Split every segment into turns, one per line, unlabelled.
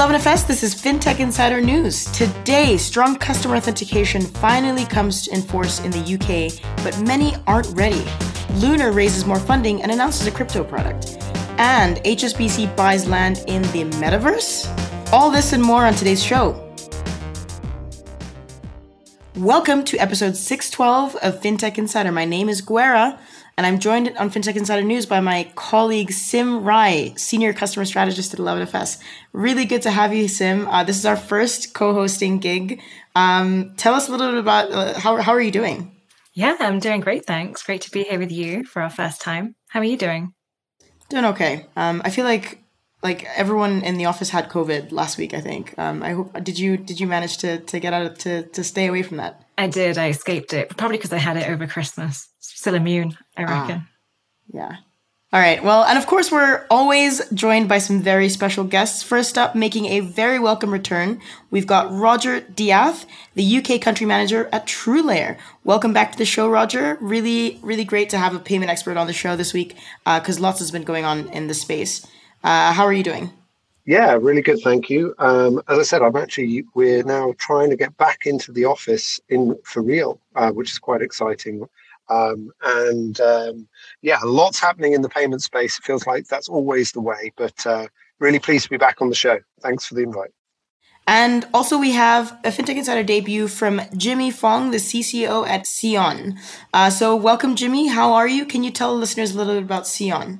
11FS, this is FinTech Insider News. Today, strong customer authentication finally comes in force in the UK, but many aren't ready. Lunar raises more funding and announces a crypto product. And HSBC buys land in the metaverse? All this and more on today's show. Welcome to episode 612 of FinTech Insider. My name is Guerra, and I'm joined on FinTech Insider News by my colleague Sim Rai, Senior Customer Strategist at 11FS. Really good to have you, Sim. Uh, this is our first co hosting gig. Um, tell us a little bit about uh, how, how are you doing?
Yeah, I'm doing great, thanks. Great to be here with you for our first time. How are you doing?
Doing okay. Um, I feel like like everyone in the office had COVID last week. I think. Um, I hope did you did you manage to to get out of, to to stay away from that?
I did. I escaped it, probably because I had it over Christmas. Still immune, I ah. reckon. Ah,
yeah. All right. Well, and of course, we're always joined by some very special guests. First up, making a very welcome return, we've got Roger Diath, the UK country manager at TrueLayer. Welcome back to the show, Roger. Really, really great to have a payment expert on the show this week because uh, lots has been going on in the space. Uh, how are you doing?
Yeah, really good. Thank you. Um, as I said, I'm actually we're now trying to get back into the office in for real, uh, which is quite exciting. Um, and um, yeah, lots happening in the payment space. It feels like that's always the way, but uh, really pleased to be back on the show. Thanks for the invite.
And also, we have a FinTech Insider debut from Jimmy Fong, the CCO at Seon. Uh, so, welcome, Jimmy. How are you? Can you tell listeners a little bit about Seon?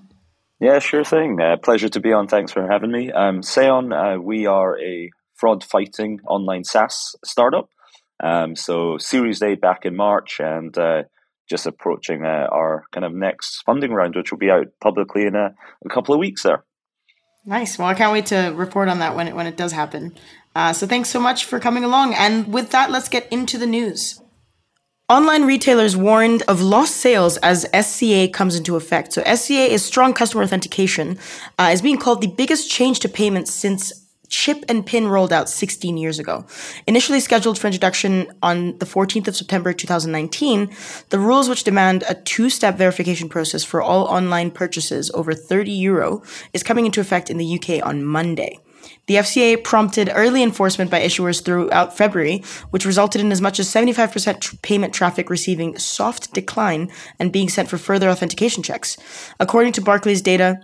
Yeah, sure thing. Uh, pleasure to be on. Thanks for having me. Um, Seon, uh, we are a fraud fighting online SaaS startup. Um, so, Series A back in March, and uh, just approaching uh, our kind of next funding round, which will be out publicly in a, a, couple of weeks there.
Nice. Well, I can't wait to report on that when it, when it does happen. Uh, so thanks so much for coming along. And with that, let's get into the news. Online retailers warned of lost sales as SCA comes into effect. So SCA is strong customer authentication, uh, is being called the biggest change to payments since chip and pin rolled out 16 years ago. Initially scheduled for introduction on the 14th of September 2019, the rules which demand a two-step verification process for all online purchases over 30 euro is coming into effect in the UK on Monday. The FCA prompted early enforcement by issuers throughout February, which resulted in as much as 75% tr- payment traffic receiving soft decline and being sent for further authentication checks. According to Barclays data,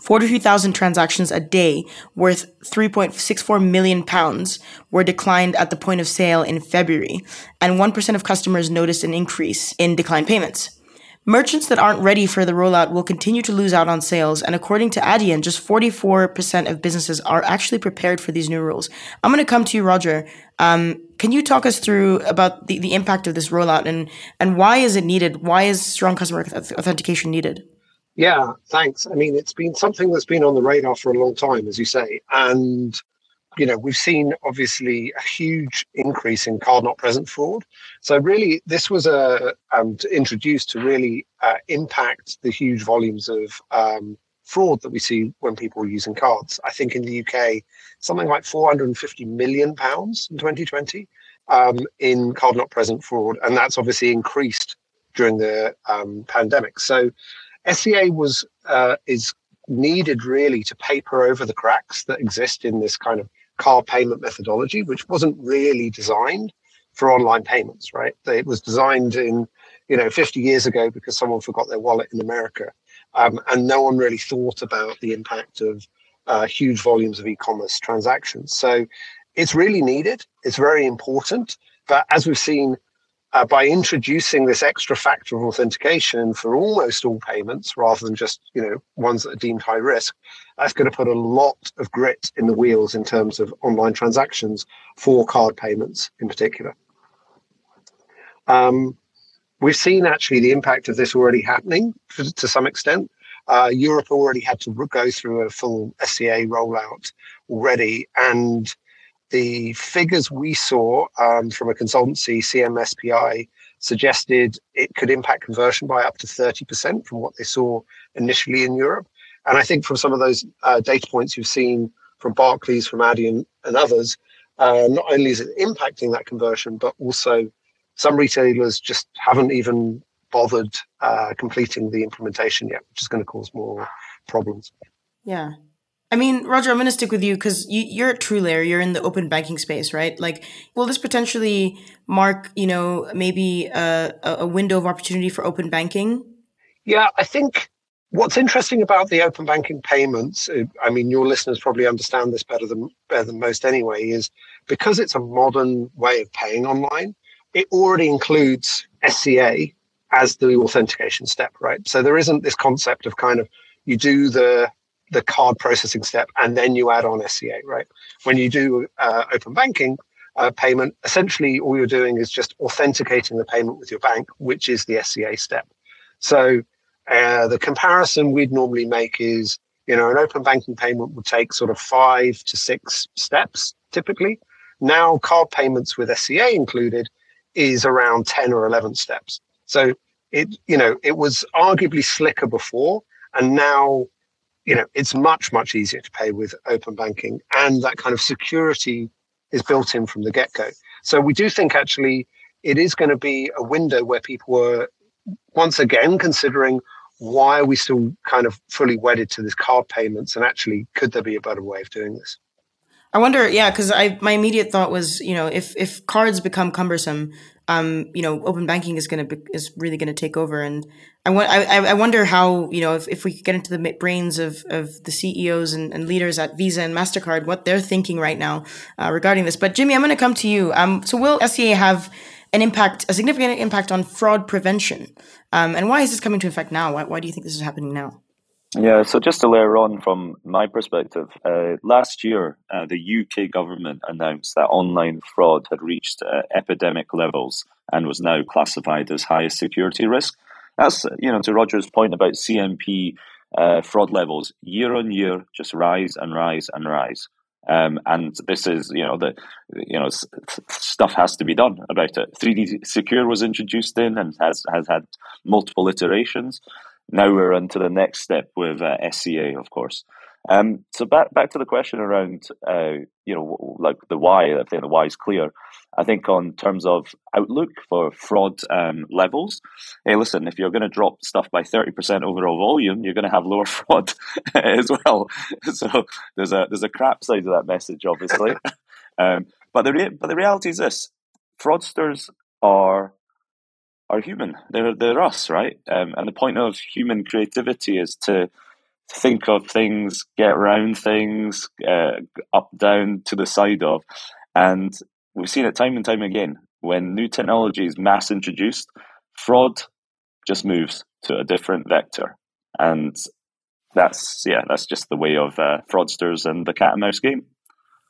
43,000 transactions a day worth 3.64 million pounds were declined at the point of sale in February, and 1% of customers noticed an increase in declined payments. Merchants that aren't ready for the rollout will continue to lose out on sales, and according to Adyen, just 44% of businesses are actually prepared for these new rules. I'm going to come to you, Roger. Um, can you talk us through about the, the impact of this rollout and, and why is it needed? Why is strong customer authentication needed?
Yeah, thanks. I mean, it's been something that's been on the radar for a long time, as you say. And, you know, we've seen obviously a huge increase in card not present fraud. So, really, this was a, um, to introduce to really uh, impact the huge volumes of um, fraud that we see when people are using cards. I think in the UK, something like 450 million pounds in 2020 um, in card not present fraud. And that's obviously increased during the um, pandemic. So, SCA was uh, is needed really to paper over the cracks that exist in this kind of car payment methodology, which wasn't really designed for online payments, right? It was designed in, you know, 50 years ago because someone forgot their wallet in America. Um, and no one really thought about the impact of uh, huge volumes of e-commerce transactions. So it's really needed. It's very important. But as we've seen uh, by introducing this extra factor of authentication for almost all payments rather than just you know ones that are deemed high risk that's going to put a lot of grit in the wheels in terms of online transactions for card payments in particular. Um, we've seen actually the impact of this already happening to, to some extent. Uh, Europe already had to go through a full SCA rollout already, and the figures we saw um, from a consultancy, CMSPI, suggested it could impact conversion by up to 30% from what they saw initially in Europe. And I think from some of those uh, data points you've seen from Barclays, from Adyen, and others, uh, not only is it impacting that conversion, but also some retailers just haven't even bothered uh, completing the implementation yet, which is going to cause more problems.
Yeah. I mean, Roger, I'm going to stick with you because you, are at TrueLayer. You're in the open banking space, right? Like, will this potentially mark, you know, maybe a, a window of opportunity for open banking?
Yeah, I think what's interesting about the open banking payments, uh, I mean, your listeners probably understand this better than better than most anyway, is because it's a modern way of paying online. It already includes SCA as the authentication step, right? So there isn't this concept of kind of you do the the card processing step and then you add on SCA, right? When you do uh, open banking uh, payment, essentially all you're doing is just authenticating the payment with your bank, which is the SCA step. So uh, the comparison we'd normally make is, you know, an open banking payment would take sort of five to six steps typically. Now card payments with SCA included is around 10 or 11 steps. So it, you know, it was arguably slicker before and now you know, it's much, much easier to pay with open banking. And that kind of security is built in from the get go. So we do think actually it is going to be a window where people are once again considering why are we still kind of fully wedded to this card payments and actually could there be a better way of doing this?
I wonder, yeah, because I my immediate thought was, you know, if if cards become cumbersome, um, you know, open banking is gonna be, is really gonna take over, and I want I, I wonder how you know if, if we could get into the brains of of the CEOs and, and leaders at Visa and Mastercard, what they're thinking right now uh, regarding this. But Jimmy, I'm gonna come to you. Um, so will SCA have an impact, a significant impact on fraud prevention? Um, and why is this coming to effect now? Why, why do you think this is happening now?
Yeah, so just to layer on from my perspective, uh, last year uh, the UK government announced that online fraud had reached uh, epidemic levels and was now classified as highest security risk. That's you know to Roger's point about CNP uh, fraud levels year on year just rise and rise and rise. Um, and this is, you know, the, you know, stuff has to be done about it. 3D Secure was introduced in and has has had multiple iterations now we're on to the next step with uh, SCA, of course. Um, so back back to the question around, uh, you know, like the why. I think the why is clear. I think on terms of outlook for fraud um, levels, hey, listen, if you're going to drop stuff by thirty percent overall volume, you're going to have lower fraud as well. So there's a there's a crap side of that message, obviously. um, but the re- but the reality is this: fraudsters are are human. They're they're us, right? Um, and the point of human creativity is to think of things, get around things, uh, up, down, to the side of, and we've seen it time and time again. When new technology is mass introduced, fraud just moves to a different vector, and that's yeah, that's just the way of uh, fraudsters and the cat and mouse game.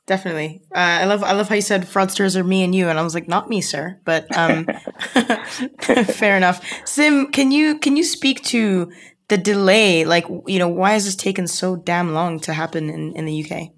Definitely. Uh, I love I love how you said fraudsters are me and you, and I was like, not me, sir. But um, fair enough. Sim, can you can you speak to the delay? Like, you know, why has this taken so damn long to happen in, in the UK?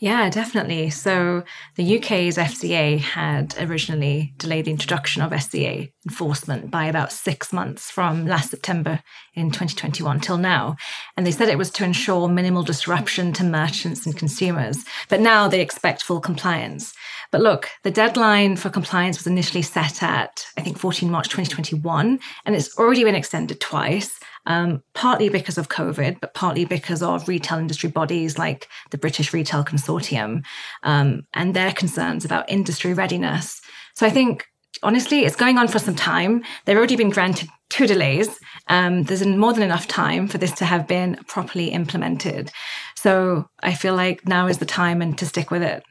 Yeah, definitely. So the UK's FCA had originally delayed the introduction of SCA enforcement by about six months from last September in 2021 till now. And they said it was to ensure minimal disruption to merchants and consumers. But now they expect full compliance. But look, the deadline for compliance was initially set at, I think, 14 March 2021, and it's already been extended twice um, partly because of COVID, but partly because of retail industry bodies like the British Retail Consortium um, and their concerns about industry readiness. So I think honestly, it's going on for some time. They've already been granted two delays. Um, there's more than enough time for this to have been properly implemented. So I feel like now is the time and to stick with it.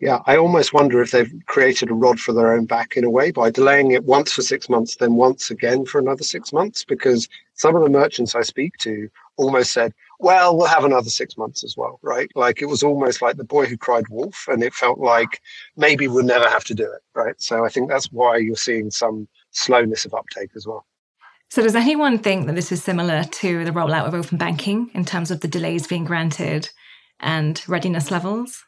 Yeah, I almost wonder if they've created a rod for their own back in a way by delaying it once for six months, then once again for another six months. Because some of the merchants I speak to almost said, well, we'll have another six months as well, right? Like it was almost like the boy who cried wolf, and it felt like maybe we'll never have to do it, right? So I think that's why you're seeing some slowness of uptake as well.
So, does anyone think that this is similar to the rollout of open banking in terms of the delays being granted and readiness levels?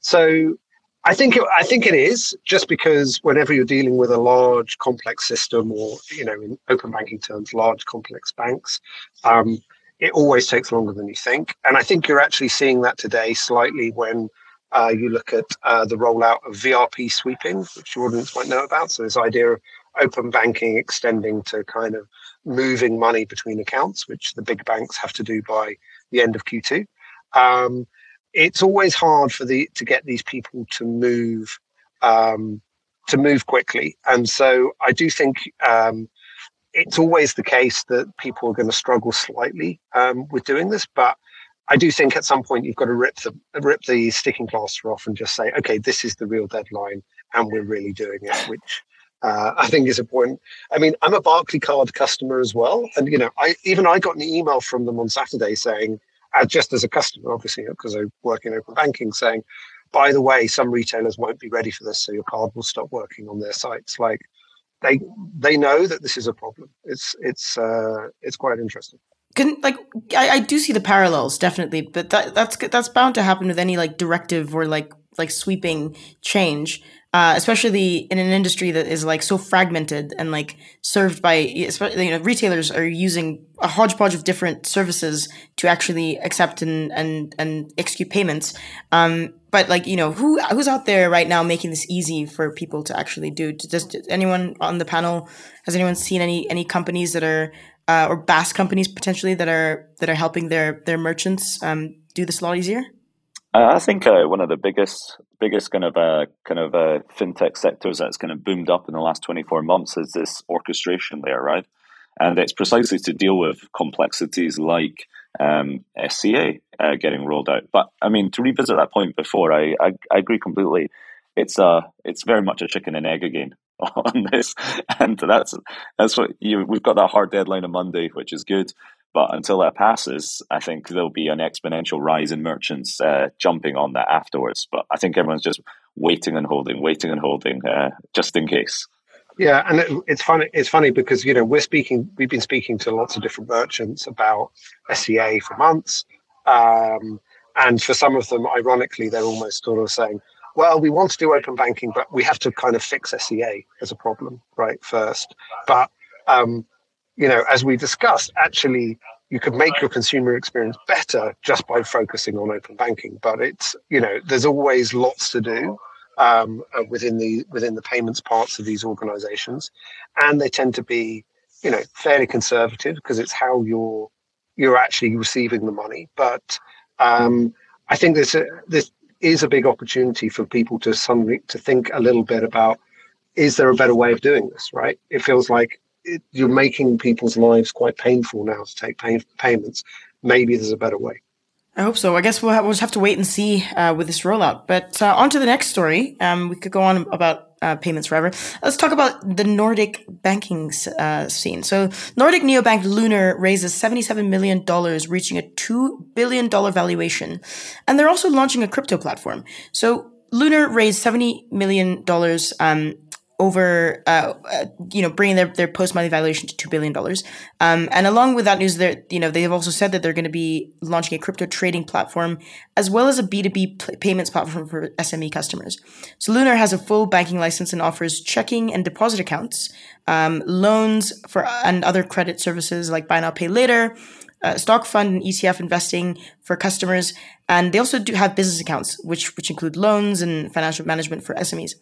So I think it, I think it is just because whenever you're dealing with a large complex system, or you know, in open banking terms, large complex banks, um, it always takes longer than you think. And I think you're actually seeing that today slightly when uh, you look at uh, the rollout of VRP sweeping, which your audience might know about. So this idea of open banking extending to kind of moving money between accounts, which the big banks have to do by the end of Q2. Um, it's always hard for the to get these people to move um, to move quickly, and so I do think um, it's always the case that people are going to struggle slightly um, with doing this, but I do think at some point you've got to rip the rip the sticking plaster off and just say, okay, this is the real deadline, and we're really doing it, which uh, I think is important. I mean, I'm a Barclaycard customer as well, and you know, I even I got an email from them on Saturday saying, just as a customer, obviously because I work in open banking, saying, by the way, some retailers won't be ready for this, so your card will stop working on their sites. Like they they know that this is a problem. It's it's uh, it's quite interesting.
Can like I, I do see the parallels definitely, but that that's that's bound to happen with any like directive or like like sweeping change uh, especially in an industry that is like so fragmented and like served by you know retailers are using a hodgepodge of different services to actually accept and and and execute payments. Um, but like you know who who's out there right now making this easy for people to actually do? Does, anyone on the panel has anyone seen any any companies that are uh, or BaaS companies potentially that are that are helping their their merchants um, do this a lot easier?
I think uh, one of the biggest, biggest kind of uh, kind of uh, fintech sectors that's kind of boomed up in the last twenty four months is this orchestration layer, right? And it's precisely to deal with complexities like um, SCA uh, getting rolled out. But I mean, to revisit that point before, I, I, I agree completely. It's a uh, it's very much a chicken and egg again on this, and that's that's what you. We've got that hard deadline on Monday, which is good. But until that passes, I think there'll be an exponential rise in merchants uh, jumping on that afterwards. But I think everyone's just waiting and holding, waiting and holding, uh, just in case.
Yeah, and it, it's funny. It's funny because you know we're speaking. We've been speaking to lots of different merchants about SCA for months, um, and for some of them, ironically, they're almost sort of saying, "Well, we want to do open banking, but we have to kind of fix SCA as a problem, right? First, but um, you know, as we discussed, actually you could make your consumer experience better just by focusing on open banking. But it's you know, there's always lots to do um, uh, within the within the payments parts of these organisations, and they tend to be you know fairly conservative because it's how you're you're actually receiving the money. But um, I think this uh, this is a big opportunity for people to suddenly to think a little bit about is there a better way of doing this? Right? It feels like it, you're making people's lives quite painful now to take pay, payments. Maybe there's a better way.
I hope so. I guess we'll we'll just have to wait and see uh, with this rollout. But uh, on to the next story. Um, we could go on about uh, payments forever. Let's talk about the Nordic banking uh, scene. So, Nordic neobank Lunar raises $77 million, reaching a $2 billion valuation. And they're also launching a crypto platform. So, Lunar raised $70 million um, over, uh, uh, you know, bringing their, their post money valuation to $2 billion. Um, and along with that news, they're, you know, they've also said that they're going to be launching a crypto trading platform as well as a B2B payments platform for SME customers. So Lunar has a full banking license and offers checking and deposit accounts, um, loans for, and other credit services like buy now, pay later, uh, stock fund and ETF investing for customers. And they also do have business accounts, which, which include loans and financial management for SMEs.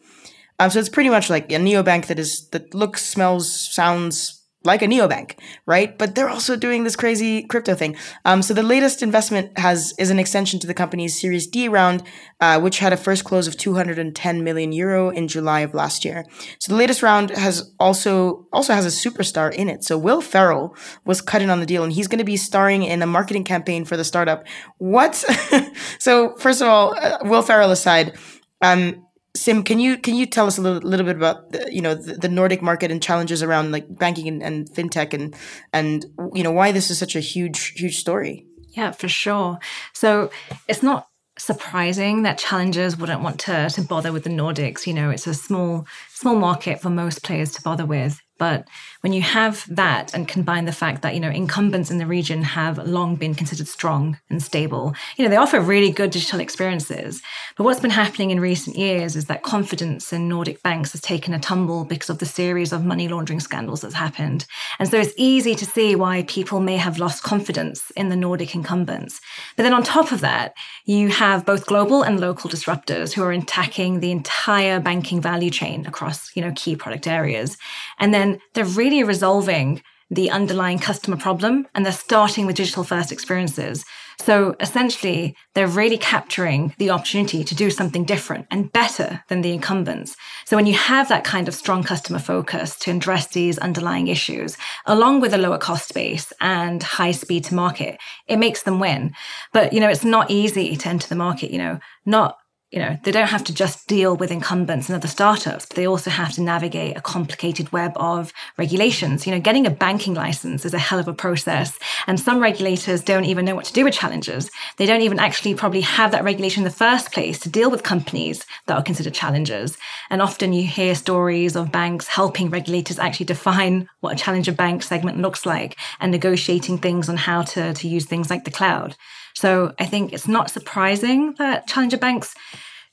Um, so it's pretty much like a neobank that is that looks, smells, sounds like a neobank, right? But they're also doing this crazy crypto thing. Um, so the latest investment has is an extension to the company's Series D round, uh, which had a first close of 210 million euro in July of last year. So the latest round has also also has a superstar in it. So Will Ferrell was cut in on the deal, and he's going to be starring in a marketing campaign for the startup. What? so first of all, uh, Will Ferrell aside. Um, Sim, can you can you tell us a little, little bit about the, you know the, the, Nordic market and challenges around like banking and, and fintech and and you know why this is such a huge huge story?
Yeah, for sure. So it's not surprising that challengers wouldn't want to to bother with the Nordics. You know, it's a small small market for most players to bother with. But when you have that and combine the fact that, you know, incumbents in the region have long been considered strong and stable, you know, they offer really good digital experiences. But what's been happening in recent years is that confidence in Nordic banks has taken a tumble because of the series of money laundering scandals that's happened. And so it's easy to see why people may have lost confidence in the Nordic incumbents. But then on top of that, you have both global and local disruptors who are attacking the entire banking value chain across, you know, key product areas. And then they're really resolving the underlying customer problem and they're starting with digital first experiences. So essentially, they're really capturing the opportunity to do something different and better than the incumbents. So when you have that kind of strong customer focus to address these underlying issues, along with a lower cost base and high speed to market, it makes them win. But, you know, it's not easy to enter the market, you know, not you know, they don't have to just deal with incumbents and other startups, but they also have to navigate a complicated web of regulations. You know, getting a banking license is a hell of a process. And some regulators don't even know what to do with challengers. They don't even actually probably have that regulation in the first place to deal with companies that are considered challengers. And often you hear stories of banks helping regulators actually define what a challenger bank segment looks like and negotiating things on how to, to use things like the cloud. So I think it's not surprising that challenger banks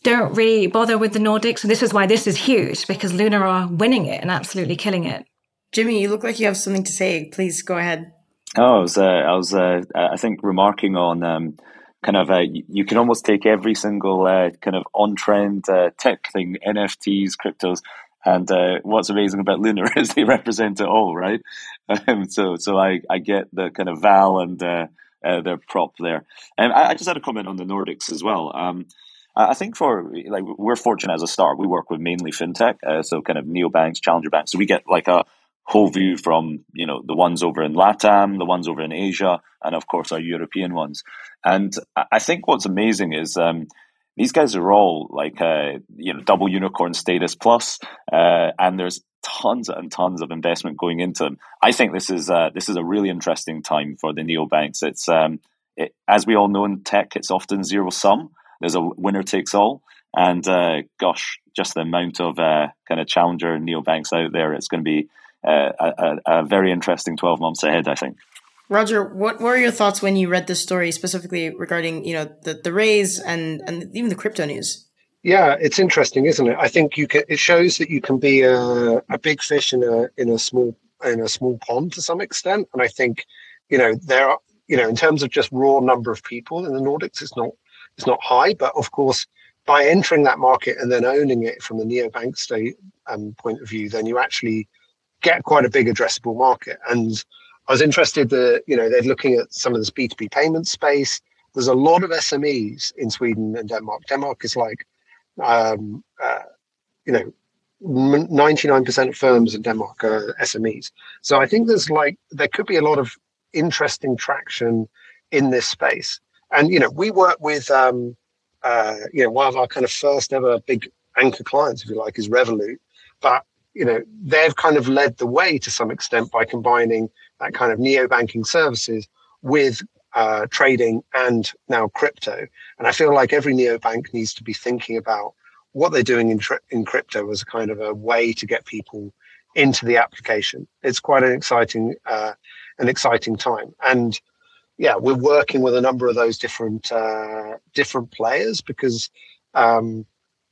don't really bother with the Nordics. And this is why this is huge because Lunar are winning it and absolutely killing it.
Jimmy, you look like you have something to say. Please go ahead.
Oh, I was, uh, I, was uh, I think, remarking on um, kind of, uh, you can almost take every single uh, kind of on trend uh, tech thing, NFTs, cryptos, and uh, what's amazing about Lunar is they represent it all, right? Um, so, so I, I get the kind of Val and uh, their prop there. And I, I, just had a comment on the Nordics as well. Um, I think for like we're fortunate as a start. We work with mainly fintech, uh, so kind of neobanks, challenger banks. So we get like a whole view from you know the ones over in LATAM, the ones over in Asia, and of course our European ones. And I think what's amazing is um, these guys are all like uh, you know double unicorn status plus, uh, and there's tons and tons of investment going into them. I think this is uh, this is a really interesting time for the neobanks. It's um, it, as we all know in tech, it's often zero sum. There's a winner takes all, and uh, gosh, just the amount of uh, kind of challenger neobanks out there, it's going to be uh, a, a, very interesting twelve months ahead. I think.
Roger, what were your thoughts when you read this story specifically regarding you know the the raise and and even the crypto news?
Yeah, it's interesting, isn't it? I think you can. It shows that you can be a, a big fish in a in a small in a small pond to some extent. And I think, you know, there are you know in terms of just raw number of people in the Nordics, it's not it's not high. But of course, by entering that market and then owning it from the neobank state um, point of view, then you actually get quite a big addressable market. And I was interested that you know they're looking at some of this B two B payment space. There's a lot of SMEs in Sweden and Denmark. Denmark is like um, uh, you know, 99% of firms in Denmark are SMEs. So I think there's like, there could be a lot of interesting traction in this space. And, you know, we work with, um, uh, you know, one of our kind of first ever big anchor clients, if you like, is Revolut. But, you know, they've kind of led the way to some extent by combining that kind of neo banking services with uh, trading and now crypto. And I feel like every neobank needs to be thinking about what they're doing in, tri- in crypto as a kind of a way to get people into the application. It's quite an exciting, uh, an exciting time. And yeah, we're working with a number of those different, uh, different players because, um,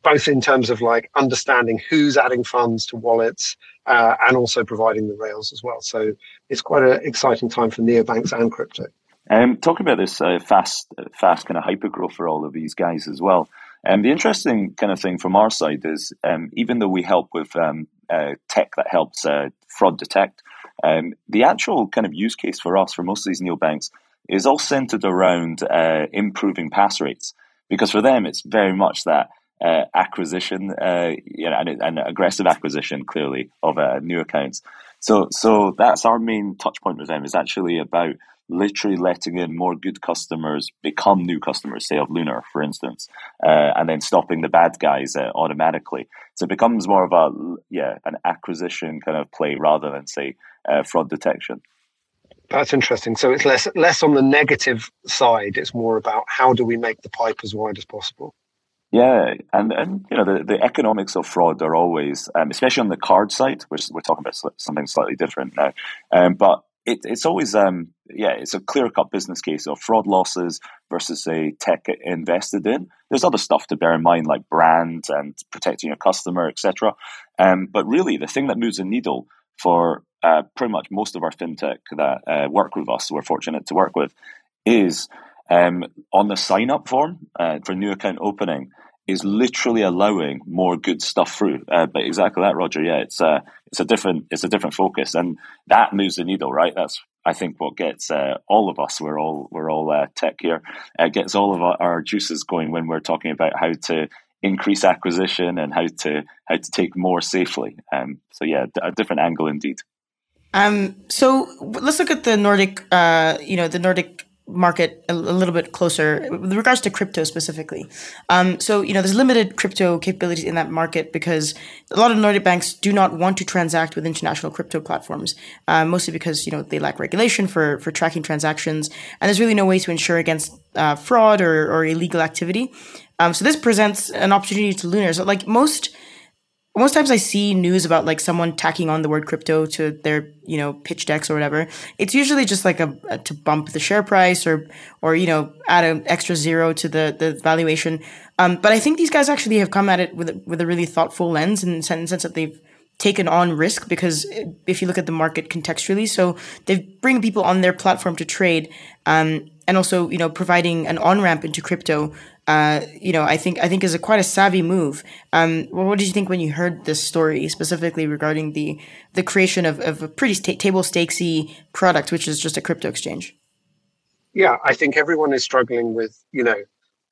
both in terms of like understanding who's adding funds to wallets uh, and also providing the rails as well. So it's quite an exciting time for neobanks and crypto.
Um, talking about this uh, fast, fast kind of hyper growth for all of these guys as well. And um, the interesting kind of thing from our side is, um, even though we help with um, uh, tech that helps uh, fraud detect, um, the actual kind of use case for us for most of these neobanks is all centered around uh, improving pass rates, because for them it's very much that uh, acquisition, uh, you know, and, and, aggressive acquisition clearly of new accounts. So, so that's our main touch point with them is actually about literally letting in more good customers become new customers, say of Lunar, for instance, uh, and then stopping the bad guys uh, automatically. So it becomes more of a yeah an acquisition kind of play rather than say uh, fraud detection.
That's interesting. So it's less less on the negative side. It's more about how do we make the pipe as wide as possible.
Yeah, and and you know the, the economics of fraud are always, um, especially on the card side, which we're talking about something slightly different now. Um, but it, it's always um yeah it's a clear cut business case of fraud losses versus a tech invested in. There's other stuff to bear in mind like brand and protecting your customer etc um, but really the thing that moves the needle for uh, pretty much most of our fintech that uh, work with us we're fortunate to work with is um, on the sign up form uh, for new account opening is literally allowing more good stuff through. Uh, but exactly that, Roger. Yeah, it's a uh, it's a different it's a different focus, and that moves the needle, right? That's I think what gets uh, all of us, we're all we're all uh, tech here, uh, gets all of our, our, juices going when we're talking about how to increase acquisition and how to how to take more safely. Um, so yeah, a different angle indeed.
Um, so let's look at the Nordic, uh, you know, the Nordic market a, little bit closer with regards to crypto specifically. Um, so, you know, there's limited crypto capabilities in that market because a lot of Nordic banks do not want to transact with international crypto platforms, uh, mostly because, you know, they lack regulation for, for tracking transactions. And there's really no way to ensure against uh, fraud or, or illegal activity. Um, so this presents an opportunity to Lunar. So like most most times I see news about like someone tacking on the word crypto to their you know pitch decks or whatever. It's usually just like a, a to bump the share price or or you know add an extra zero to the the valuation. Um, but I think these guys actually have come at it with with a really thoughtful lens the sense that they've taken on risk because if you look at the market contextually, so they bring people on their platform to trade, um, and also you know providing an on ramp into crypto uh, you know, I think I think is a quite a savvy move. Um, well, what did you think when you heard this story specifically regarding the the creation of, of a pretty sta- table stakesy product, which is just a crypto exchange?
Yeah, I think everyone is struggling with you know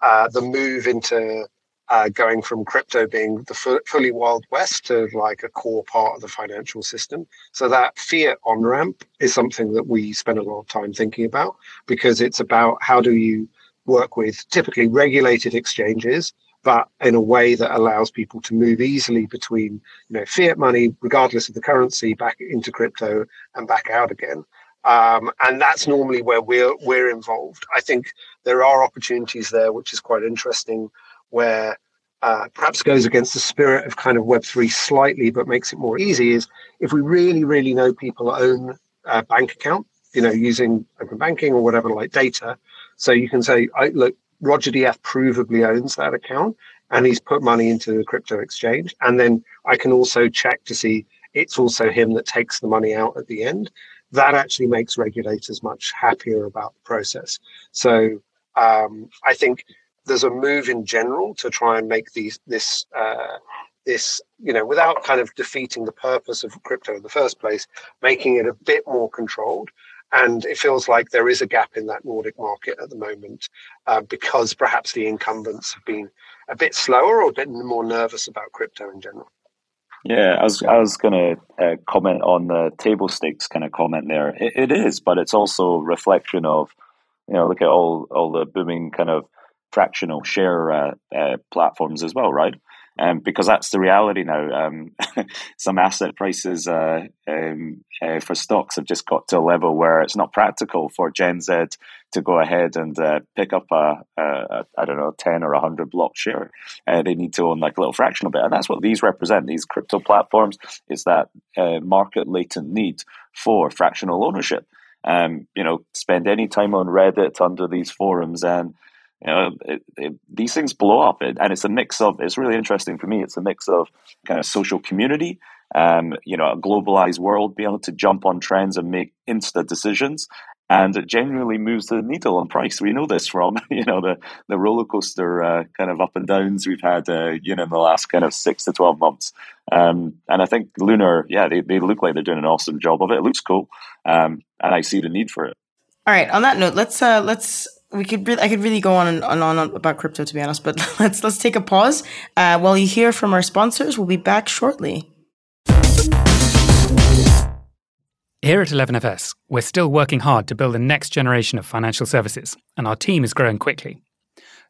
uh, the move into uh, going from crypto being the f- fully wild west to like a core part of the financial system. So that fiat on ramp is something that we spend a lot of time thinking about because it's about how do you work with typically regulated exchanges, but in a way that allows people to move easily between you know fiat money, regardless of the currency, back into crypto and back out again. Um, and that's normally where we're we're involved. I think there are opportunities there, which is quite interesting, where uh, perhaps goes against the spirit of kind of Web three slightly, but makes it more easy. Is if we really really know people own a bank account, you know, using open banking or whatever like data, so you can say, look, Roger DF provably owns that account and he's put money into the crypto exchange. And then I can also check to see it's also him that takes the money out at the end. That actually makes regulators much happier about the process. So um, I think there's a move in general to try and make these this uh, this you know without kind of defeating the purpose of crypto in the first place, making it a bit more controlled. And it feels like there is a gap in that Nordic market at the moment uh, because perhaps the incumbents have been a bit slower or a bit more nervous about crypto in general.
Yeah, I was I was going to uh, comment on the table stakes kind of comment there. It, it is, but it's also reflection of you know look at all all the booming kind of fractional share uh, uh, platforms as well, right? Um, because that's the reality now. Um, some asset prices uh, um, uh, for stocks have just got to a level where it's not practical for Gen Z to go ahead and uh, pick up a, a, a I don't know ten or hundred block share. Uh, they need to own like a little fractional bit, and that's what these represent. These crypto platforms is that uh, market latent need for fractional ownership. Um, you know, spend any time on Reddit under these forums and you know, it, it, these things blow up, it, and it's a mix of. It's really interesting for me. It's a mix of kind of social community, um, you know, a globalized world, being able to jump on trends and make instant decisions, and it genuinely moves the needle on price. We know this from you know the the roller coaster uh, kind of up and downs we've had, uh, you know, in the last kind of six to twelve months. Um, and I think Lunar, yeah, they, they look like they're doing an awesome job of it. It looks cool, um, and I see the need for it.
All right. On that note, let's uh, let's we could I could really go on and on, on about crypto to be honest, but let's let's take a pause uh, while you hear from our sponsors. We'll be back shortly.
Here at 11FS, we're still working hard to build the next generation of financial services, and our team is growing quickly.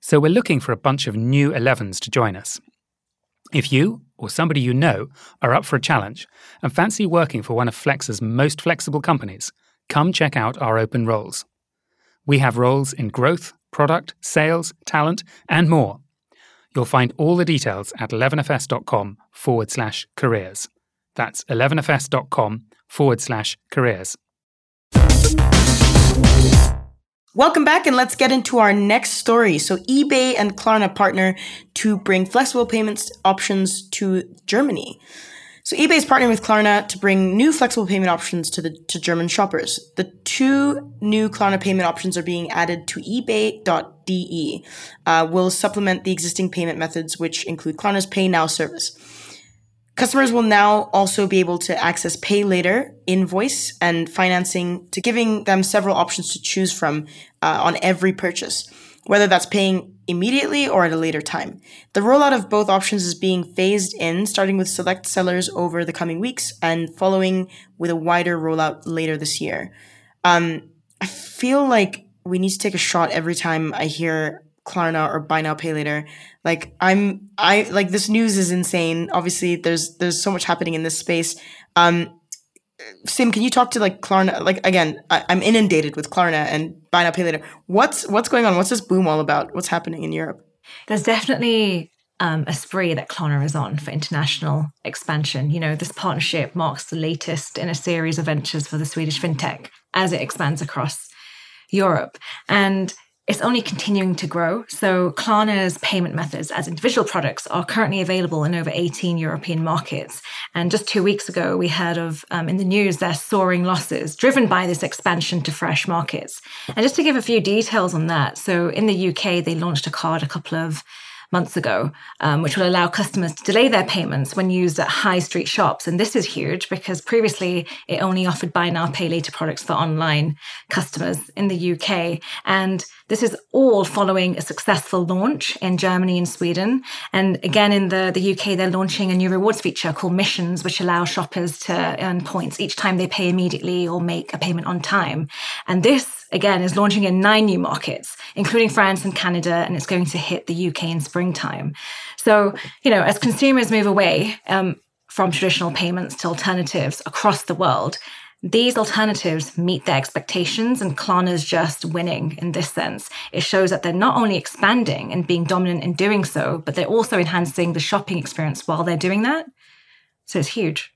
So we're looking for a bunch of new 11s to join us. If you or somebody you know are up for a challenge and fancy working for one of Flexa's most flexible companies, come check out our open roles. We have roles in growth, product, sales, talent, and more. You'll find all the details at 11fs.com forward slash careers. That's 11fs.com forward slash careers.
Welcome back, and let's get into our next story. So, eBay and Klarna partner to bring flexible payments options to Germany. So eBay is partnering with Klarna to bring new flexible payment options to the to German shoppers. The two new Klarna payment options are being added to eBay.de. Uh, will supplement the existing payment methods, which include Klarna's Pay Now service. Customers will now also be able to access pay later, invoice, and financing to giving them several options to choose from uh, on every purchase, whether that's paying immediately or at a later time. The rollout of both options is being phased in, starting with select sellers over the coming weeks and following with a wider rollout later this year. Um, I feel like we need to take a shot every time I hear Klarna or buy now pay later. Like I'm I like this news is insane. Obviously there's there's so much happening in this space. Um Sim, can you talk to like Klarna? Like again, I, am inundated with Klarna and buy now pay later. What's what's going on? What's this boom all about? What's happening in Europe?
There's definitely um, a spree that Klarna is on for international expansion. You know, this partnership marks the latest in a series of ventures for the Swedish fintech as it expands across Europe. And it's only continuing to grow. So Klarna's payment methods as individual products are currently available in over 18 European markets. And just two weeks ago, we heard of um, in the news their soaring losses driven by this expansion to fresh markets. And just to give a few details on that, so in the UK, they launched a card a couple of months ago, um, which will allow customers to delay their payments when used at high street shops. And this is huge because previously it only offered buy now, pay later products for online customers in the UK. And this is all following a successful launch in Germany and Sweden. And again, in the, the UK, they're launching a new rewards feature called Missions, which allows shoppers to earn points each time they pay immediately or make a payment on time. And this, again, is launching in nine new markets, including France and Canada, and it's going to hit the UK in springtime. So, you know, as consumers move away um, from traditional payments to alternatives across the world, these alternatives meet their expectations, and Klarna's just winning in this sense. It shows that they're not only expanding and being dominant in doing so, but they're also enhancing the shopping experience while they're doing that. So it's huge.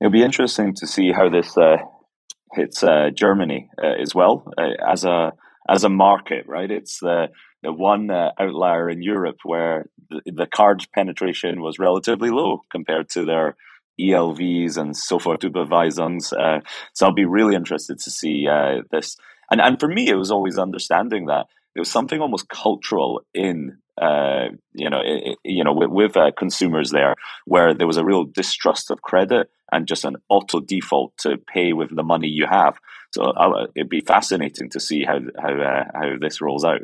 It'll be interesting to see how this uh, hits uh, Germany uh, as well uh, as a as a market. Right, it's the the one uh, outlier in Europe where the, the card penetration was relatively low compared to their ELVs and so forth, Sofortüberweisungen. Uh, so I'll be really interested to see uh, this. And and for me, it was always understanding that there was something almost cultural in uh, you know it, you know with, with uh, consumers there where there was a real distrust of credit and just an auto default to pay with the money you have. So it'd be fascinating to see how how uh, how this rolls out.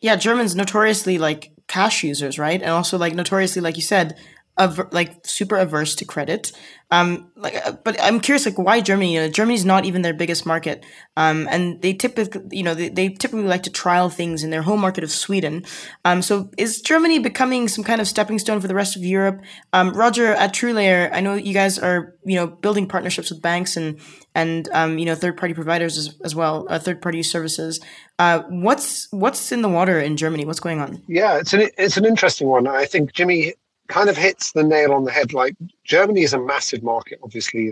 Yeah, Germans notoriously like cash users, right? And also like notoriously, like you said, aver- like super averse to credit. Um, like, uh, but I'm curious, like, why Germany? You know, Germany's not even their biggest market, um, and they typically, you know, they, they typically like to trial things in their home market of Sweden. Um, so is Germany becoming some kind of stepping stone for the rest of Europe? Um, Roger at TrueLayer, I know you guys are, you know, building partnerships with banks and and um, you know, third party providers as, as well, uh, third party services. Uh, what's what's in the water in Germany? What's going on?
Yeah, it's an it's an interesting one. I think Jimmy kind of hits the nail on the head. Like Germany is a massive market, obviously,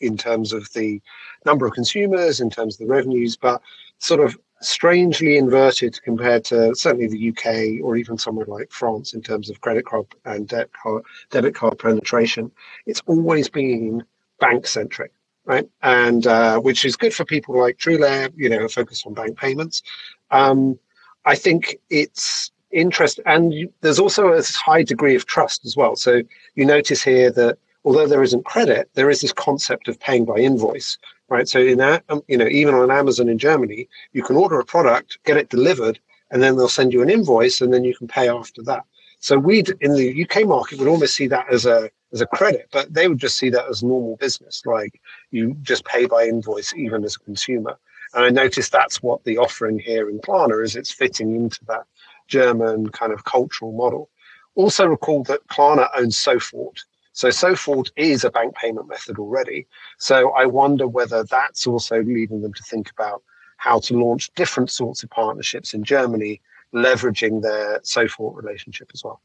in terms of the number of consumers, in terms of the revenues, but sort of strangely inverted compared to certainly the UK or even somewhere like France in terms of credit card and debit card, debit card penetration. It's always been bank centric, right? And uh, which is good for people like TrueLayer, you know, focused on bank payments. Um, I think it's interest and you, there's also a high degree of trust as well. So you notice here that although there isn't credit there is this concept of paying by invoice right? So in that um, you know even on amazon in germany you can order a product get it delivered and then they'll send you an invoice and then you can pay after that. So we in the uk market would almost see that as a as a credit but they would just see that as normal business like you just pay by invoice even as a consumer. And I noticed that's what the offering here in Klarna is. It's fitting into that German kind of cultural model. Also recall that Klarna owns Sofort. So Sofort is a bank payment method already. So I wonder whether that's also leading them to think about how to launch different sorts of partnerships in Germany, leveraging their Sofort relationship as well.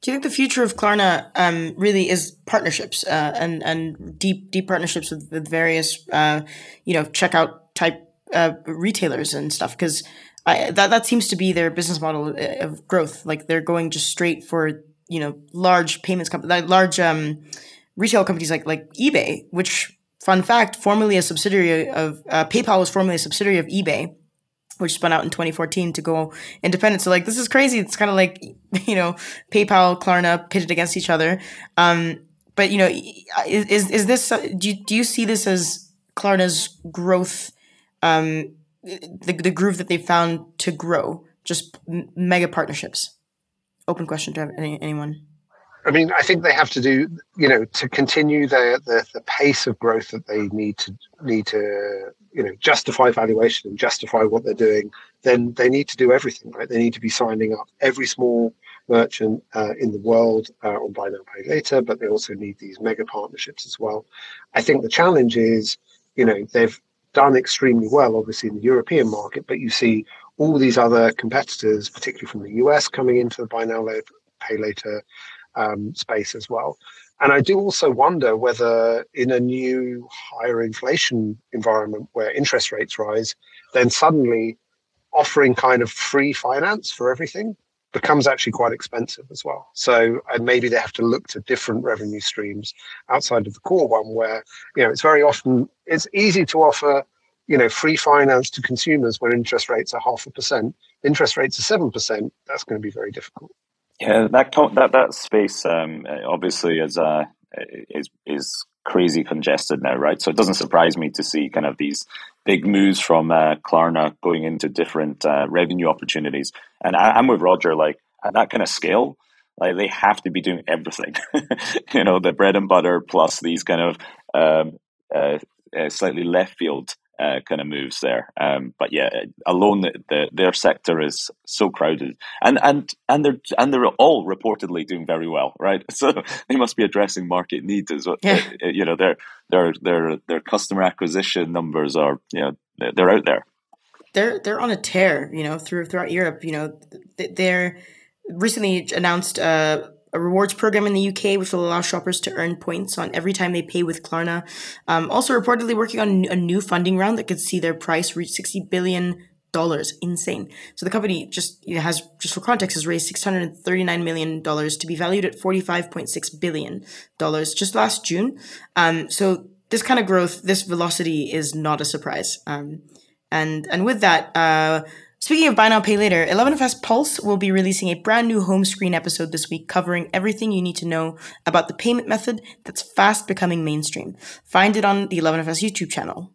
Do you think the future of Klarna um, really is partnerships uh, and and deep deep partnerships with, with various uh, you know checkout type uh, retailers and stuff? Because I, that that seems to be their business model uh, of growth. Like they're going just straight for you know large payments companies, large um, retail companies like like eBay. Which fun fact, formerly a subsidiary of uh, PayPal was formerly a subsidiary of eBay, which spun out in 2014 to go independent. So like this is crazy. It's kind of like you know PayPal, Klarna pitted against each other. Um, but you know, is is this do you, do you see this as Klarna's growth, um, the the groove that they found to grow, just mega partnerships? Open question to any, anyone.
I mean, I think they have to do, you know, to continue the, the, the pace of growth that they need to need to, you know, justify valuation and justify what they're doing. Then they need to do everything, right? They need to be signing up every small merchant uh, in the world uh, on buy now pay later, but they also need these mega partnerships as well. I think the challenge is, you know, they've done extremely well, obviously in the European market, but you see all these other competitors, particularly from the US, coming into the buy now pay later um, space as well. And I do also wonder whether, in a new higher inflation environment where interest rates rise, then suddenly offering kind of free finance for everything becomes actually quite expensive as well. So, and maybe they have to look to different revenue streams outside of the core one, where you know it's very often it's easy to offer you know free finance to consumers when interest rates are half a percent. Interest rates are seven percent. That's going to be very difficult.
Yeah, that that that space um, obviously is uh, is is crazy congested now, right? So it doesn't surprise me to see kind of these big moves from uh, Klarna going into different uh, revenue opportunities. And I, am with Roger, like at that kind of scale, like they have to be doing everything. you know, the bread and butter plus these kind of um, uh, uh slightly left field uh, kind of moves there. Um, but yeah, alone the, the, their sector is so crowded, and and and they're and they're all reportedly doing very well, right? So they must be addressing market needs as well. Yeah. Uh, you know, their their their their customer acquisition numbers are you know they're, they're out there.
They're they're on a tear, you know, through throughout Europe. You know, they're recently announced. Uh, a rewards program in the UK, which will allow shoppers to earn points on every time they pay with Klarna. Um, also, reportedly working on a new funding round that could see their price reach sixty billion dollars. Insane. So the company just you know, has, just for context, has raised six hundred thirty nine million dollars to be valued at forty five point six billion dollars just last June. Um, so this kind of growth, this velocity, is not a surprise. Um, and and with that. Uh, Speaking of Buy Now Pay Later, 11FS Pulse will be releasing a brand new home screen episode this week covering everything you need to know about the payment method that's fast becoming mainstream. Find it on the 11FS YouTube channel.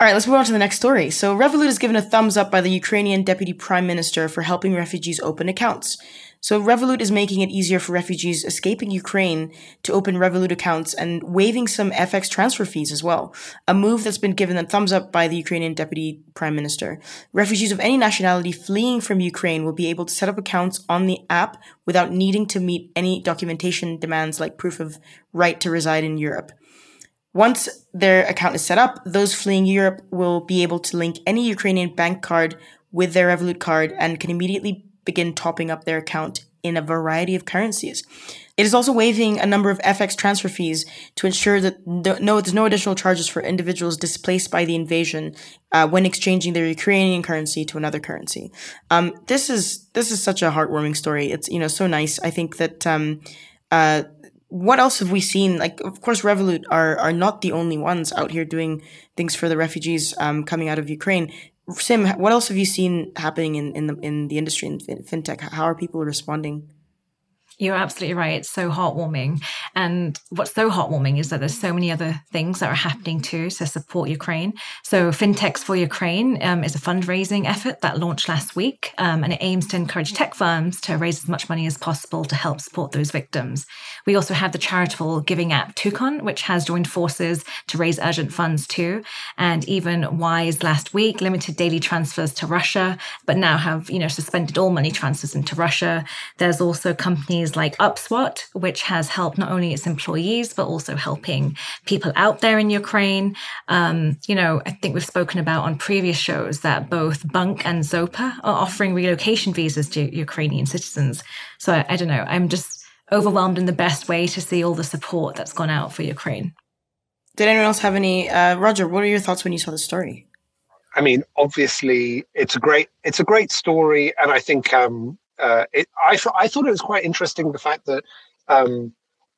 All right, let's move on to the next story. So, Revolut is given a thumbs up by the Ukrainian Deputy Prime Minister for helping refugees open accounts. So Revolut is making it easier for refugees escaping Ukraine to open Revolut accounts and waiving some FX transfer fees as well. A move that's been given a thumbs up by the Ukrainian deputy prime minister. Refugees of any nationality fleeing from Ukraine will be able to set up accounts on the app without needing to meet any documentation demands like proof of right to reside in Europe. Once their account is set up, those fleeing Europe will be able to link any Ukrainian bank card with their Revolut card and can immediately begin topping up their account in a variety of currencies. It is also waiving a number of FX transfer fees to ensure that no, there's no additional charges for individuals displaced by the invasion uh, when exchanging their Ukrainian currency to another currency. Um, this is this is such a heartwarming story. It's you know so nice. I think that um, uh, what else have we seen? Like, of course, Revolut are are not the only ones out here doing things for the refugees um, coming out of Ukraine. Sim, what else have you seen happening in, in the in the industry in fintech? How are people responding?
You're absolutely right. It's so heartwarming. And what's so heartwarming is that there's so many other things that are happening too to support Ukraine. So, FinTechs for Ukraine um, is a fundraising effort that launched last week, um, and it aims to encourage tech firms to raise as much money as possible to help support those victims. We also have the charitable giving app Toucan, which has joined forces to raise urgent funds too. And even Wise last week limited daily transfers to Russia, but now have you know suspended all money transfers into Russia. There's also companies companies like Upswot, which has helped not only its employees, but also helping people out there in Ukraine. Um, you know, I think we've spoken about on previous shows that both Bunq and Zopa are offering relocation visas to Ukrainian citizens. So I, I don't know, I'm just overwhelmed in the best way to see all the support that's gone out for Ukraine.
Did anyone else have any? Uh, Roger, what are your thoughts when you saw the story?
I mean, obviously, it's a great it's a great story, and I think um, uh, it, I, I thought it was quite interesting the fact that, um,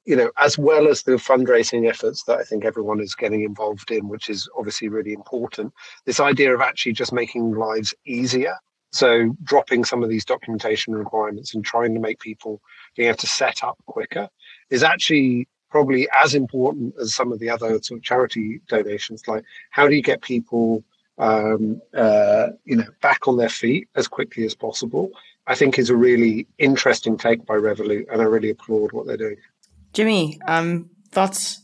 you know, as well as the fundraising efforts that I think everyone is getting involved in, which is obviously really important, this idea of actually just making lives easier. So dropping some of these documentation requirements and trying to make people being able to set up quicker is actually probably as important as some of the other sort of charity donations. Like, how do you get people, um, uh, you know, back on their feet as quickly as possible? I think is a really interesting take by Revolut, and I really applaud what they're doing.
Jimmy, um, thoughts?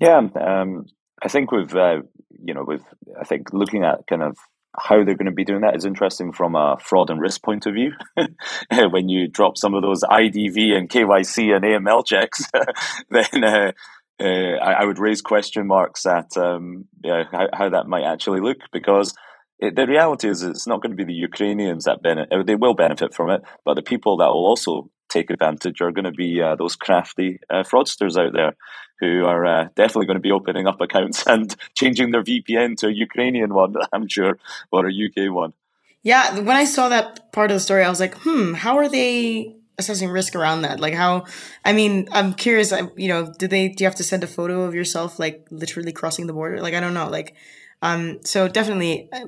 Yeah, um, I think with uh, you know, with I think looking at kind of how they're going to be doing that is interesting from a fraud and risk point of view. when you drop some of those IDV and KYC and AML checks, then uh, uh, I, I, would raise question marks at um, yeah, how, how that might actually look because it, the reality is it's not going to be the Ukrainians that benefit. They will benefit from it, but the people that will also take advantage are going to be uh, those crafty uh, fraudsters out there who are uh, definitely going to be opening up accounts and changing their VPN to a Ukrainian one, I'm sure, or a UK one.
Yeah, when I saw that part of the story, I was like, hmm, how are they assessing risk around that? Like, how? I mean, I'm curious. I, you know, do they? Do you have to send a photo of yourself, like literally crossing the border? Like, I don't know. Like, um, so definitely, uh,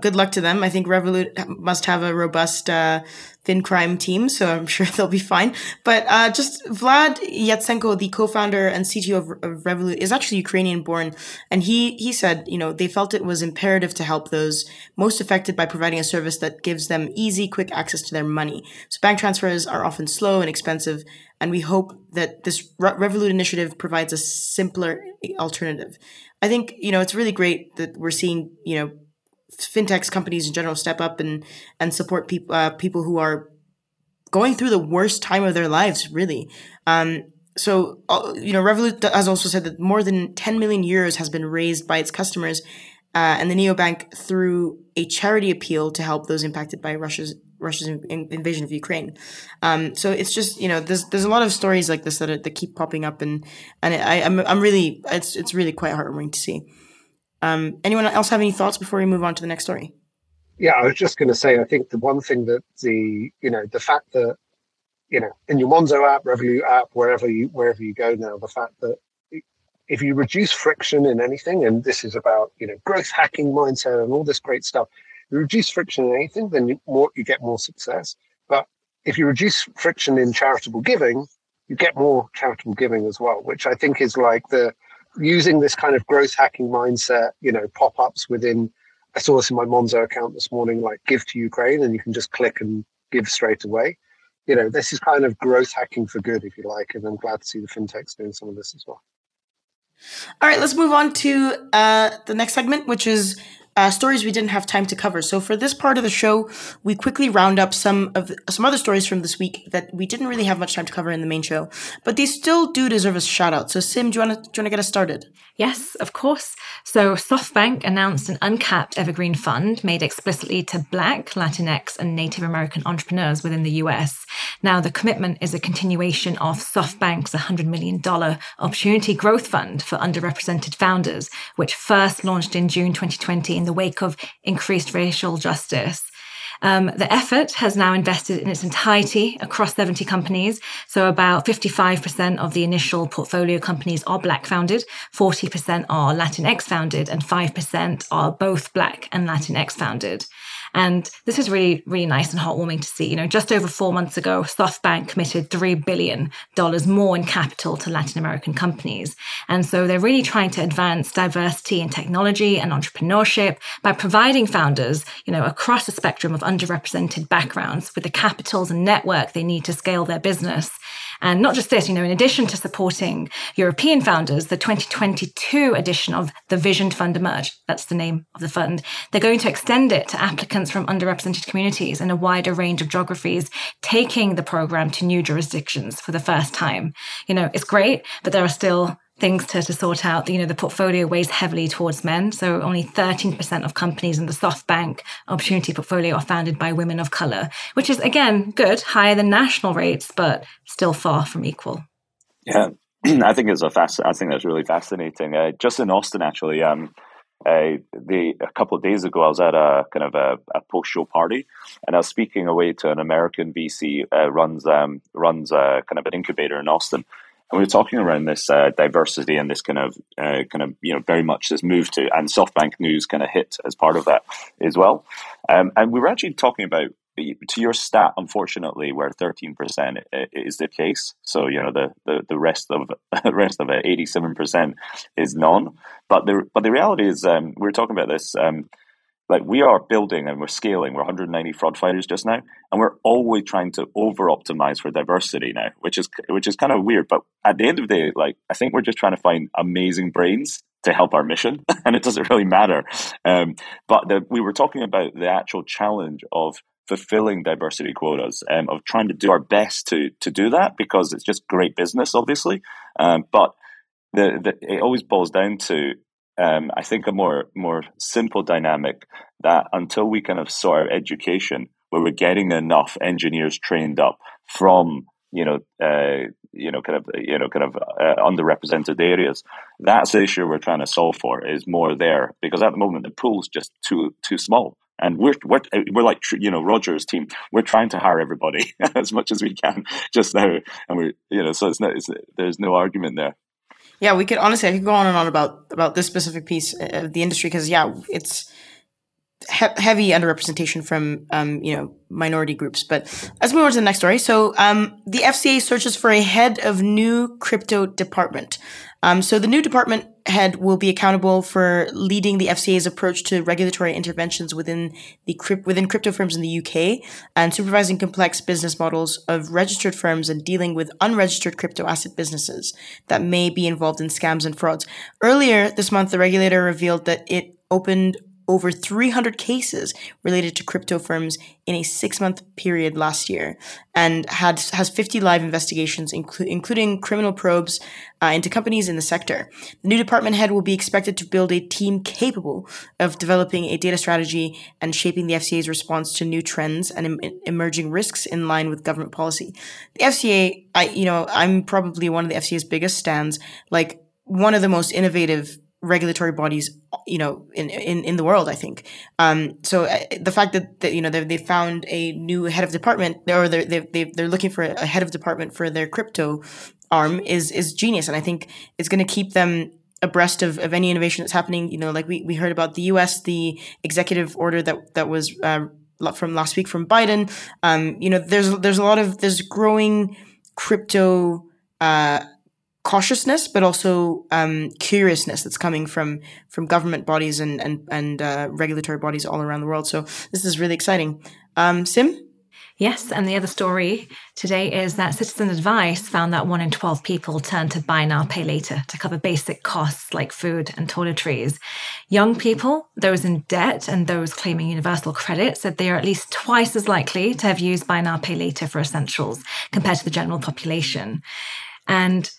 good luck to them. I think Revolut must have a robust uh, fin crime team, so I'm sure they'll be fine. But uh, just Vlad Yatsenko, the co-founder and CTO of, of Revolut, is actually Ukrainian born, and he he said, you know, they felt it was imperative to help those most affected by providing a service that gives them easy, quick access to their money. So bank transfers are often slow and expensive, and we hope that this Re- Revolut initiative provides a simpler alternative. I think you know it's really great that we're seeing you know fintechs companies in general step up and and support people uh, people who are going through the worst time of their lives really um, so you know revolut has also said that more than 10 million euros has been raised by its customers uh, and the neobank through a charity appeal to help those impacted by russia's Russia's invasion of Ukraine. Um, so it's just you know there's there's a lot of stories like this that are, that keep popping up and and I I'm I'm really it's it's really quite heartwarming to see. Um, anyone else have any thoughts before we move on to the next story?
Yeah, I was just going to say, I think the one thing that the you know the fact that you know in your Monzo app, Revolut app, wherever you wherever you go now, the fact that if you reduce friction in anything, and this is about you know growth hacking mindset and all this great stuff, you reduce friction in anything, then you more you get more success. But if you reduce friction in charitable giving, you get more charitable giving as well, which I think is like the using this kind of growth hacking mindset, you know, pop ups within. I saw this in my Monzo account this morning, like give to Ukraine, and you can just click and give straight away. You know, this is kind of growth hacking for good, if you like, and I'm glad to see the fintechs doing some of this as well.
All right, let's move on to uh, the next segment, which is uh, stories we didn't have time to cover. So for this part of the show, we quickly round up some of some other stories from this week that we didn't really have much time to cover in the main show, but these still do deserve a shout out. So Sim, do you want to do you want to get us started?
Yes, of course. So SoftBank announced an uncapped evergreen fund made explicitly to Black, Latinx, and Native American entrepreneurs within the US. Now, the commitment is a continuation of SoftBank's $100 million Opportunity Growth Fund for underrepresented founders, which first launched in June 2020 in the wake of increased racial justice. Um, the effort has now invested in its entirety across 70 companies. So about 55% of the initial portfolio companies are Black founded, 40% are Latinx founded, and 5% are both Black and Latinx founded. And this is really, really nice and heartwarming to see. You know, just over four months ago, SoftBank committed $3 billion more in capital to Latin American companies. And so they're really trying to advance diversity in technology and entrepreneurship by providing founders, you know, across a spectrum of underrepresented backgrounds with the capitals and network they need to scale their business. And not just this, you know, in addition to supporting European founders, the 2022 edition of the Vision Fund Emerge, that's the name of the fund, they're going to extend it to applicants from underrepresented communities in a wider range of geographies, taking the program to new jurisdictions for the first time. You know, it's great, but there are still things to, to sort out. You know, the portfolio weighs heavily towards men. So only 13% of companies in the SoftBank opportunity portfolio are founded by women of color, which is again good, higher than national rates, but still far from equal.
Yeah. I think it's a fast. I think that's really fascinating. Uh, just in Austin, actually, um, uh, the a couple of days ago, I was at a kind of a, a post show party, and I was speaking away to an American VC uh, runs um, runs a kind of an incubator in Austin, and we were talking around this uh, diversity and this kind of uh, kind of you know very much this move to and SoftBank News kind of hit as part of that as well. Um, and we were actually talking about to your stat, unfortunately, where thirteen percent is the case. So you know the the, the rest of rest of it, eighty seven percent is none. But the but the reality is, um, we were talking about this. Um, like we are building and we're scaling. We're 190 fraud fighters just now, and we're always trying to over optimize for diversity now, which is which is kind of weird. But at the end of the day, like I think we're just trying to find amazing brains to help our mission, and it doesn't really matter. Um, but the, we were talking about the actual challenge of fulfilling diversity quotas, um, of trying to do our best to to do that because it's just great business, obviously. Um, but the, the, it always boils down to um, I think a more more simple dynamic that until we kind of sort our education where we're getting enough engineers trained up from you know uh, you know kind of you know kind of uh, underrepresented areas that's the issue we're trying to solve for is more there because at the moment the pool's just too too small and we're we're we're like you know Roger's team. We're trying to hire everybody as much as we can just now, and we you know so it's, not, it's there's no argument there.
Yeah, we could honestly, I could go on and on about about this specific piece of the industry because yeah, it's he- heavy underrepresentation from um, you know minority groups. But let's move on to the next story. So um, the FCA searches for a head of new crypto department. Um, so the new department head will be accountable for leading the FCA's approach to regulatory interventions within the within crypto firms in the UK and supervising complex business models of registered firms and dealing with unregistered crypto asset businesses that may be involved in scams and frauds. Earlier this month, the regulator revealed that it opened over 300 cases related to crypto firms in a six month period last year and had has 50 live investigations, inclu- including criminal probes uh, into companies in the sector. The new department head will be expected to build a team capable of developing a data strategy and shaping the FCA's response to new trends and em- emerging risks in line with government policy. The FCA, I, you know, I'm probably one of the FCA's biggest stands, like one of the most innovative regulatory bodies, you know, in in, in the world. I think. Um, so uh, the fact that, that you know they they found a new head of department, or they're they they're looking for a head of department for their crypto arm is is genius, and I think it's going to keep them abreast of, of any innovation that's happening. You know, like we, we heard about the U.S. the executive order that that was uh, from last week from Biden. Um, you know, there's there's a lot of there's growing crypto. Uh, cautiousness, but also um, curiousness that's coming from from government bodies and and and uh, regulatory bodies all around the world. So this is really exciting. Um, Sim.
Yes, and the other story today is that Citizen Advice found that one in 12 people turn to buy now, pay later to cover basic costs like food and toiletries. Young people, those in debt, and those claiming universal credit said they are at least twice as likely to have used buy now, pay later for essentials compared to the general population. And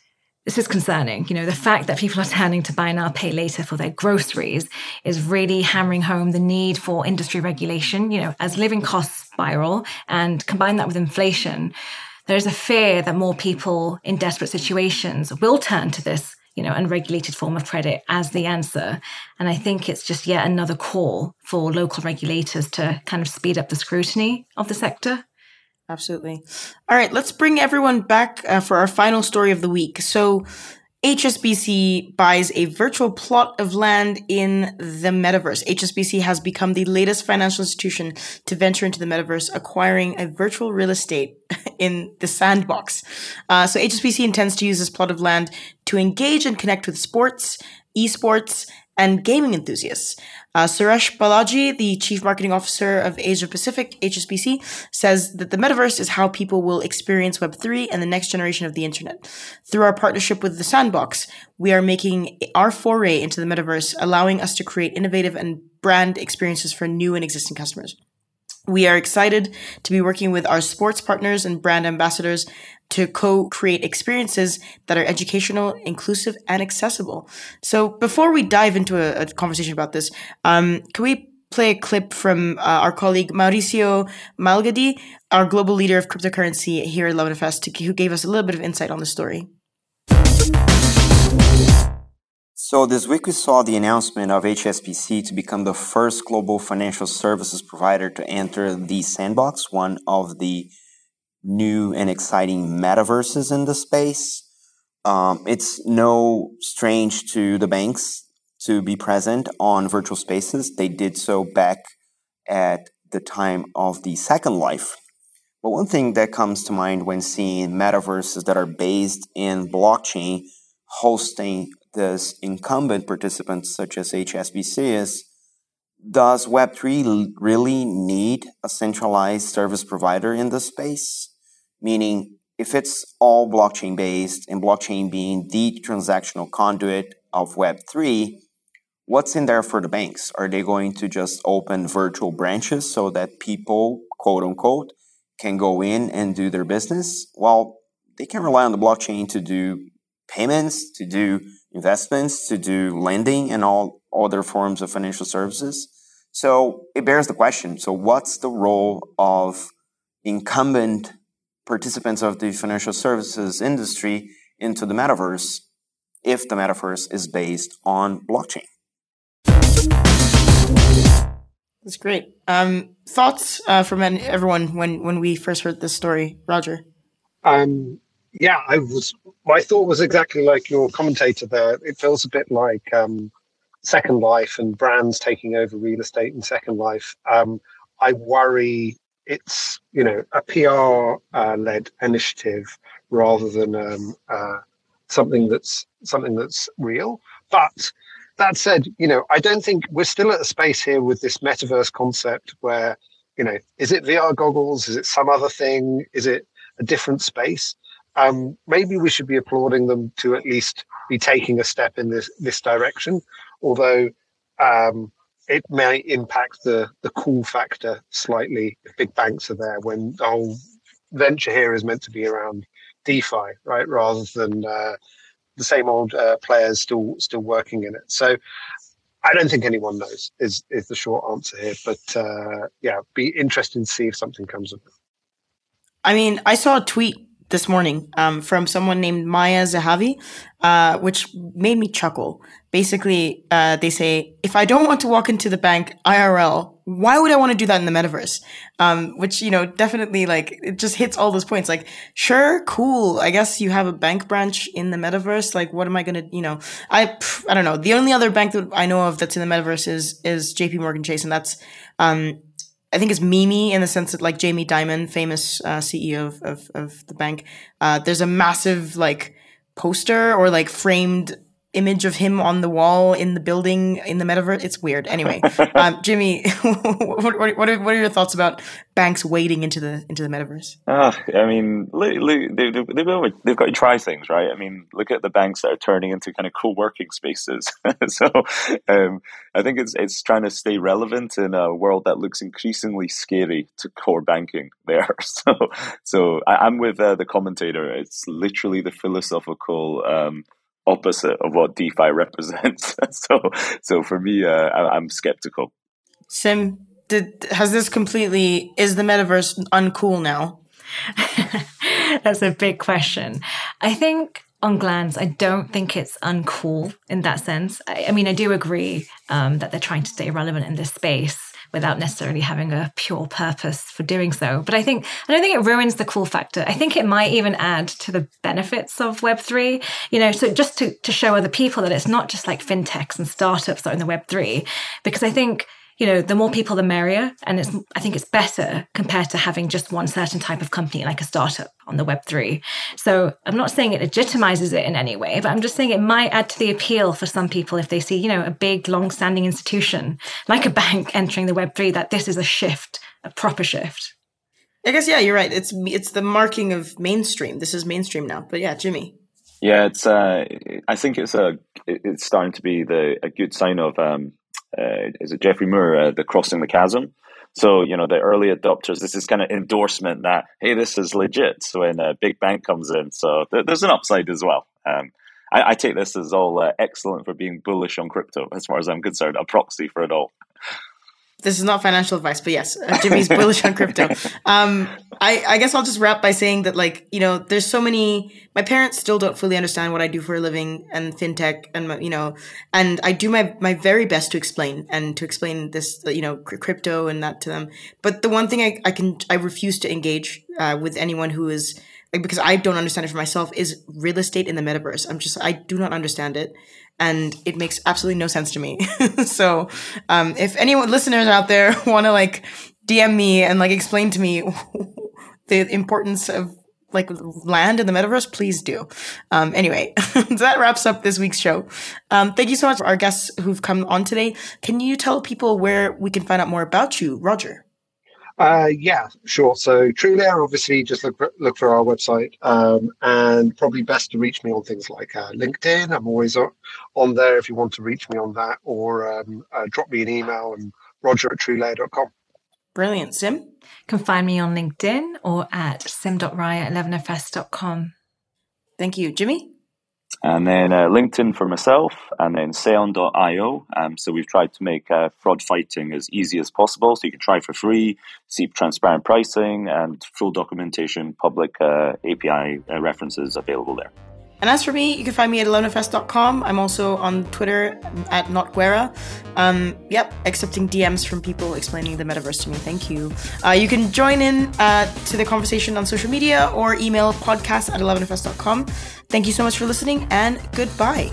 this is concerning. You know, the fact that people are turning to buy now, pay later for their groceries is really hammering home the need for industry regulation. You know, as living costs spiral and combine that with inflation, there's a fear that more people in desperate situations will turn to this, you know, unregulated form of credit as the answer. And I think it's just yet another call for local regulators to kind of speed up the scrutiny of the sector.
Absolutely. All right, let's bring everyone back uh, for our final story of the week. So, HSBC buys a virtual plot of land in the metaverse. HSBC has become the latest financial institution to venture into the metaverse, acquiring a virtual real estate in the sandbox. Uh, so HSBC intends to use this plot of land to engage and connect with sports, esports, and gaming enthusiasts. Uh, Suresh Balaji, the Chief Marketing Officer of Asia Pacific, HSBC, says that the metaverse is how people will experience Web3 and the next generation of the internet. Through our partnership with The Sandbox, we are making our foray into the metaverse, allowing us to create innovative and brand experiences for new and existing customers. We are excited to be working with our sports partners and brand ambassadors to co-create experiences that are educational, inclusive, and accessible. So before we dive into a, a conversation about this, um, can we play a clip from uh, our colleague Mauricio Magaldi, our global leader of cryptocurrency here at 11FS, who gave us a little bit of insight on the story.
So this week we saw the announcement of HSBC to become the first global financial services provider to enter the sandbox, one of the new and exciting metaverses in the space. Um, it's no strange to the banks to be present on virtual spaces. They did so back at the time of the Second Life. But one thing that comes to mind when seeing metaverses that are based in blockchain hosting this incumbent participants such as HSBC is does Web3 really need a centralized service provider in this space? Meaning, if it's all blockchain based and blockchain being the transactional conduit of Web3, what's in there for the banks? Are they going to just open virtual branches so that people, quote unquote, can go in and do their business? Well, they can rely on the blockchain to do payments, to do investments, to do lending, and all other forms of financial services. So it bears the question so, what's the role of incumbent participants of the financial services industry into the metaverse if the metaverse is based on blockchain?
That's great. Um, thoughts uh, from everyone when when we first heard this story, Roger?
Um, yeah, I was. My thought was exactly like your commentator there. It feels a bit like um, Second Life and brands taking over real estate in Second Life. Um, I worry it's you know a PR uh, led initiative rather than um, uh, something that's something that's real. But that said, you know, I don't think we're still at a space here with this metaverse concept where, you know, is it VR goggles? Is it some other thing? Is it a different space? Um, maybe we should be applauding them to at least be taking a step in this this direction. Although um, it may impact the the cool factor slightly if big banks are there when the whole venture here is meant to be around DeFi, right, rather than uh, the same old uh, players still still working in it. So I don't think anyone knows is is the short answer here. But uh, yeah, be interesting to see if something comes of it.
I mean, I saw a tweet this morning um, from someone named Maya Zehavi, uh, which made me chuckle. Basically, uh, they say, if I don't want to walk into the bank IRL, why would I want to do that in the metaverse? Um, which, you know, definitely like, it just hits all those points. Like, sure, cool. I guess you have a bank branch in the metaverse. Like, what am I going to, you know, I, I don't know. The only other bank that I know of that's in the metaverse is, is JP Morgan Chase. And that's, um, I think it's Mimi in the sense that like Jamie Dimon, famous uh, CEO of, of, of the bank, uh, there's a massive like poster or like framed image of him on the wall in the building in the metaverse. It's weird. Anyway, um, Jimmy, what, what, what, are, what are your thoughts about banks wading into the into the metaverse?
Uh, I mean, they, have they've, they've got to try things, right? I mean, look at the banks that are turning into kind of co-working spaces. so um, I think it's it's trying to stay relevant in a world that looks increasingly scary to core banking there. So so I, am with uh, the commentator. It's literally the philosophical. Um, opposite of what DeFi represents. so, so for me, uh, I, am skeptical.
Sim, did has this completely is the metaverse uncool now?
That's a big question. I think on glance, I don't think it's uncool in that sense. I, I mean, I do agree um, that they're trying to stay relevant in this space without necessarily having a pure purpose for doing so. But I think, I don't think it ruins the cool factor. I think it might even add to the benefits of Web3, you know, so just to, to show other people that it's not just like fintechs and startups that are in the Web3, because I think you know, the more people, the merrier. And it's, I think it's better compared to having just one certain type of company, like a startup on the Web3. So I'm not saying it legitimizes it in any way, but I'm just saying it might add to the appeal for some people if they see, you know, a big, long standing institution like a bank entering the Web3, that this is a shift, a proper shift.
I guess, yeah, you're right. It's, it's the marking of mainstream. This is mainstream now. But yeah, Jimmy.
Yeah, it's. Uh, I think it's a. It's starting to be the a good sign of um, uh, is it Geoffrey Moore, uh, the crossing the chasm. So you know the early adopters. This is kind of endorsement that hey, this is legit. So when a big bank comes in, so th- there's an upside as well. Um, I, I, take this as all uh, excellent for being bullish on crypto, as far as I'm concerned, a proxy for it all
this is not financial advice, but yes, uh, Jimmy's bullish on crypto. Um, I, I guess I'll just wrap by saying that, like, you know, there's so many. My parents still don't fully understand what I do for a living and fintech, and you know, and I do my my very best to explain and to explain this, you know, crypto and that to them. But the one thing I, I can I refuse to engage uh, with anyone who is like, because I don't understand it for myself, is real estate in the metaverse. I'm just, I do not understand it. And it makes absolutely no sense to me. so, um, if anyone listeners out there want to like DM me and like explain to me the importance of like land in the metaverse, please do. Um, anyway, that wraps up this week's show. Um, thank you so much for our guests who've come on today. Can you tell people where we can find out more about you, Roger?
Uh, yeah, sure. So TrueLayer, obviously, just look for, look for our website, um, and probably best to reach me on things like uh, LinkedIn. I'm always on, on there if you want to reach me on that, or um, uh, drop me an email and roger at truelayer.com.
Brilliant. Sim?
can find me on LinkedIn or at sim.raya at 11fs.com.
Thank you. Jimmy?
And then uh, LinkedIn for myself, and then Seon.io. Um, so we've tried to make uh, fraud fighting as easy as possible. So you can try for free, see transparent pricing, and full documentation, public uh, API uh, references available there.
And as for me, you can find me at 11fs.com. I'm also on Twitter at notguera. Um, yep, accepting DMs from people explaining the metaverse to me. Thank you. Uh, you can join in uh, to the conversation on social media or email podcast at 11fs.com. Thank you so much for listening and goodbye.